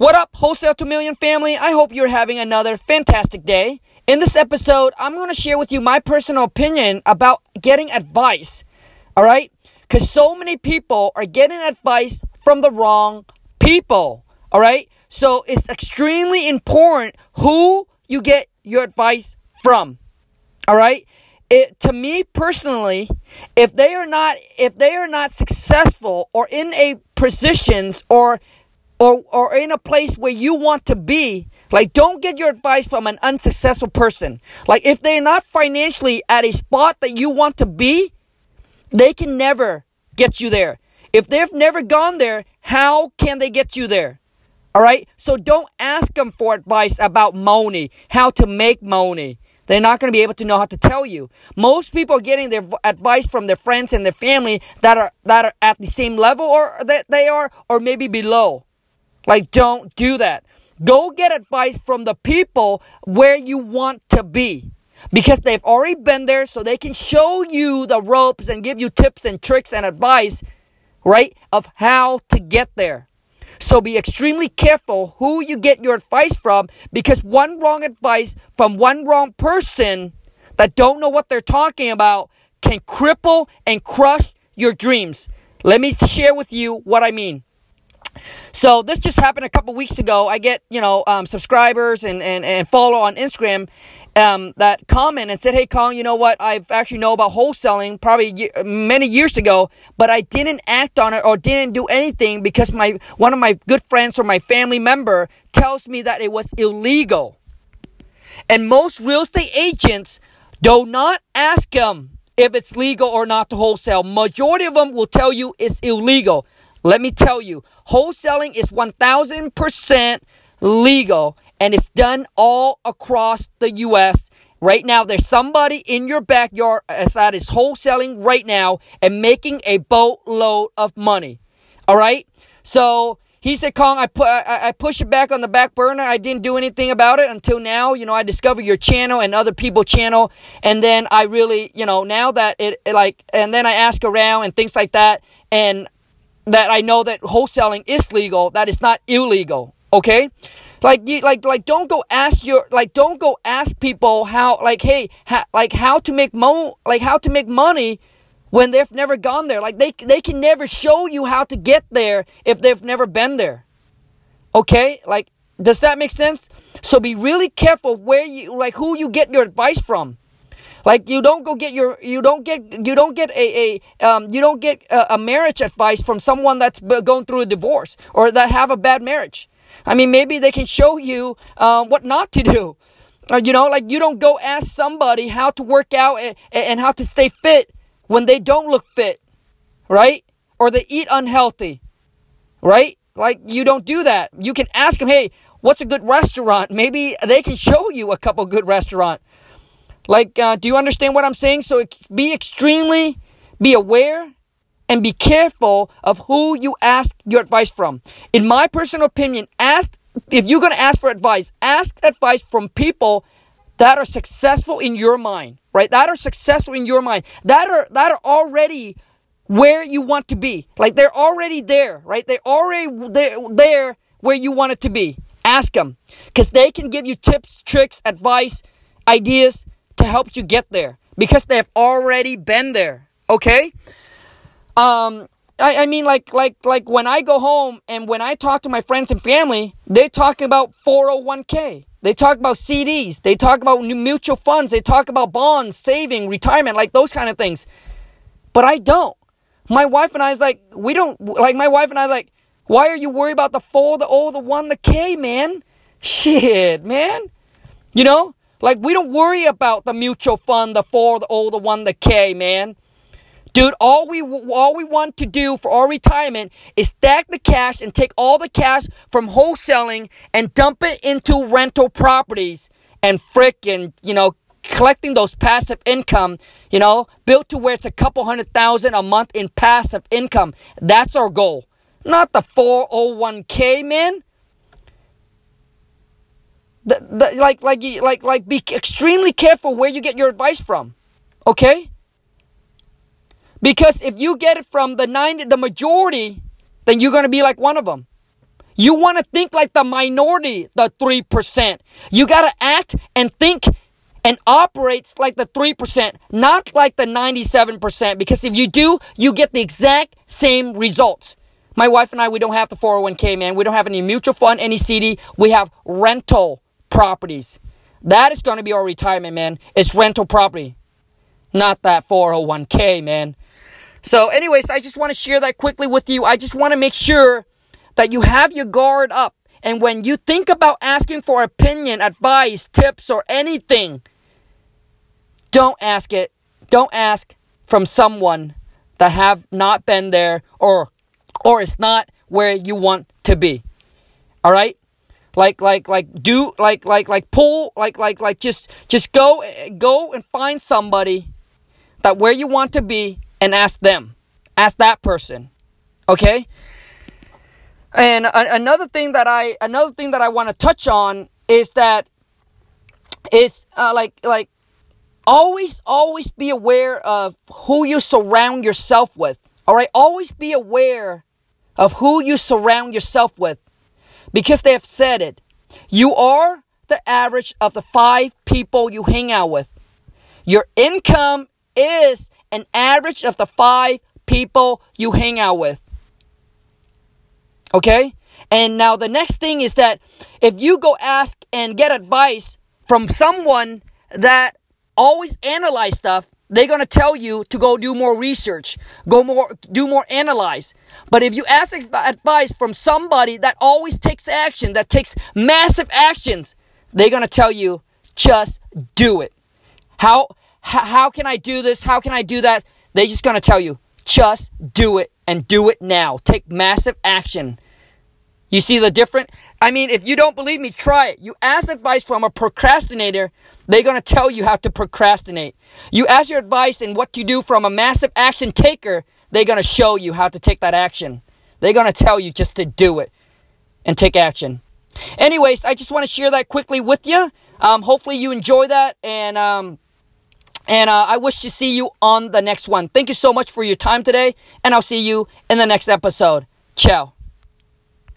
What up, Wholesale to Million family? I hope you're having another fantastic day. In this episode, I'm going to share with you my personal opinion about getting advice. All right? Because so many people are getting advice from the wrong people. All right? So it's extremely important who you get your advice from. All right? It, to me personally, if they are not if they are not successful or in a positions or or, or in a place where you want to be, like don't get your advice from an unsuccessful person. Like if they're not financially at a spot that you want to be, they can never get you there. If they've never gone there, how can they get you there? All right? So don't ask them for advice about money, how to make money. They're not going to be able to know how to tell you. Most people are getting their advice from their friends and their family that are that are at the same level or that they are or maybe below. Like, don't do that. Go get advice from the people where you want to be because they've already been there so they can show you the ropes and give you tips and tricks and advice, right, of how to get there. So be extremely careful who you get your advice from because one wrong advice from one wrong person that don't know what they're talking about can cripple and crush your dreams. Let me share with you what I mean. So this just happened a couple weeks ago. I get you know um, subscribers and, and, and follow on Instagram um, that comment and said, "Hey, Kong, you know what? I've actually know about wholesaling probably many years ago, but I didn't act on it or didn't do anything because my one of my good friends or my family member tells me that it was illegal." And most real estate agents do not ask them if it's legal or not to wholesale. Majority of them will tell you it's illegal. Let me tell you, wholesaling is 1000% legal and it's done all across the US. Right now, there's somebody in your backyard uh, that is wholesaling right now and making a boatload of money. All right? So he said, Kong, I, put, I, I pushed it back on the back burner. I didn't do anything about it until now. You know, I discovered your channel and other people's channel. And then I really, you know, now that it, it like, and then I ask around and things like that. And that I know that wholesaling is legal, that is not illegal. Okay? Like you like like don't go ask your like don't go ask people how like hey ha, like how to make mo like how to make money when they've never gone there. Like they they can never show you how to get there if they've never been there. Okay? Like does that make sense? So be really careful where you like who you get your advice from. Like you don't go get your you don't get you don't get a, a um, you don't get a, a, marriage advice from someone that's going through a divorce or that have a bad marriage. I mean, maybe they can show you um, what not to do. Or, you know, like you don't go ask somebody how to work out and, and how to stay fit when they don't look fit, right? Or they eat unhealthy, right? Like you don't do that. You can ask them, hey, what's a good restaurant? Maybe they can show you a couple good restaurant. Like, uh, do you understand what I'm saying? So be extremely, be aware and be careful of who you ask your advice from. In my personal opinion, ask, if you're going to ask for advice, ask advice from people that are successful in your mind, right? That are successful in your mind. That are, that are already where you want to be. Like they're already there, right? They're already there, there where you want it to be. Ask them because they can give you tips, tricks, advice, ideas to help you get there because they've already been there. Okay? Um, I, I mean, like, like, like when I go home and when I talk to my friends and family, they talk about 401k. They talk about CDs. They talk about mutual funds. They talk about bonds, saving, retirement, like those kind of things. But I don't. My wife and I is like, we don't, like, my wife and I like, why are you worried about the four, the O, the one, the K, man? Shit, man. You know? Like we don't worry about the mutual fund, the four, the O, the one, the K, man. Dude, all we all we want to do for our retirement is stack the cash and take all the cash from wholesaling and dump it into rental properties and frickin', you know, collecting those passive income, you know, built to where it's a couple hundred thousand a month in passive income. That's our goal. Not the 401k, man the, the, like like like like be extremely careful where you get your advice from okay because if you get it from the 90 the majority then you're going to be like one of them You want to think like the minority, the 3%. You got to act and think and operates like the 3%, not like the 97%, because if you do, you get the exact same results. My wife and I, we don't have the 401k, man. We don't have any mutual fund, any CD. We have rental properties. That is going to be our retirement, man. It's rental property, not that 401k, man. So, anyways, I just want to share that quickly with you. I just want to make sure that you have your guard up. And when you think about asking for opinion, advice, tips, or anything, don't ask it. Don't ask from someone that have not been there or or is not where you want to be. All right? Like like like do like like like pull like like like just just go go and find somebody that where you want to be and ask them. Ask that person. Okay? And a- another thing that I another thing that I want to touch on is that it's uh, like like always always be aware of who you surround yourself with. All right? Always be aware of who you surround yourself with because they have said it. You are the average of the 5 people you hang out with. Your income is an average of the 5 people you hang out with. Okay? And now the next thing is that if you go ask and get advice from someone that always analyze stuff, they're going to tell you to go do more research, go more do more analyze. But if you ask advice from somebody that always takes action, that takes massive actions, they're going to tell you just do it. How how can I do this? How can I do that? They're just going to tell you just do it and do it now. Take massive action. You see the difference? I mean, if you don't believe me, try it. You ask advice from a procrastinator, they're going to tell you how to procrastinate. You ask your advice and what to do from a massive action taker, they're going to show you how to take that action. They're going to tell you just to do it and take action. Anyways, I just want to share that quickly with you. Um, hopefully you enjoy that and um, and uh, I wish to see you on the next one. Thank you so much for your time today, and I'll see you in the next episode. Ciao.